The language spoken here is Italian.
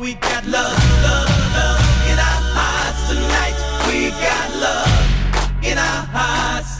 we got love, love, love in our hearts tonight. We got love in our hearts.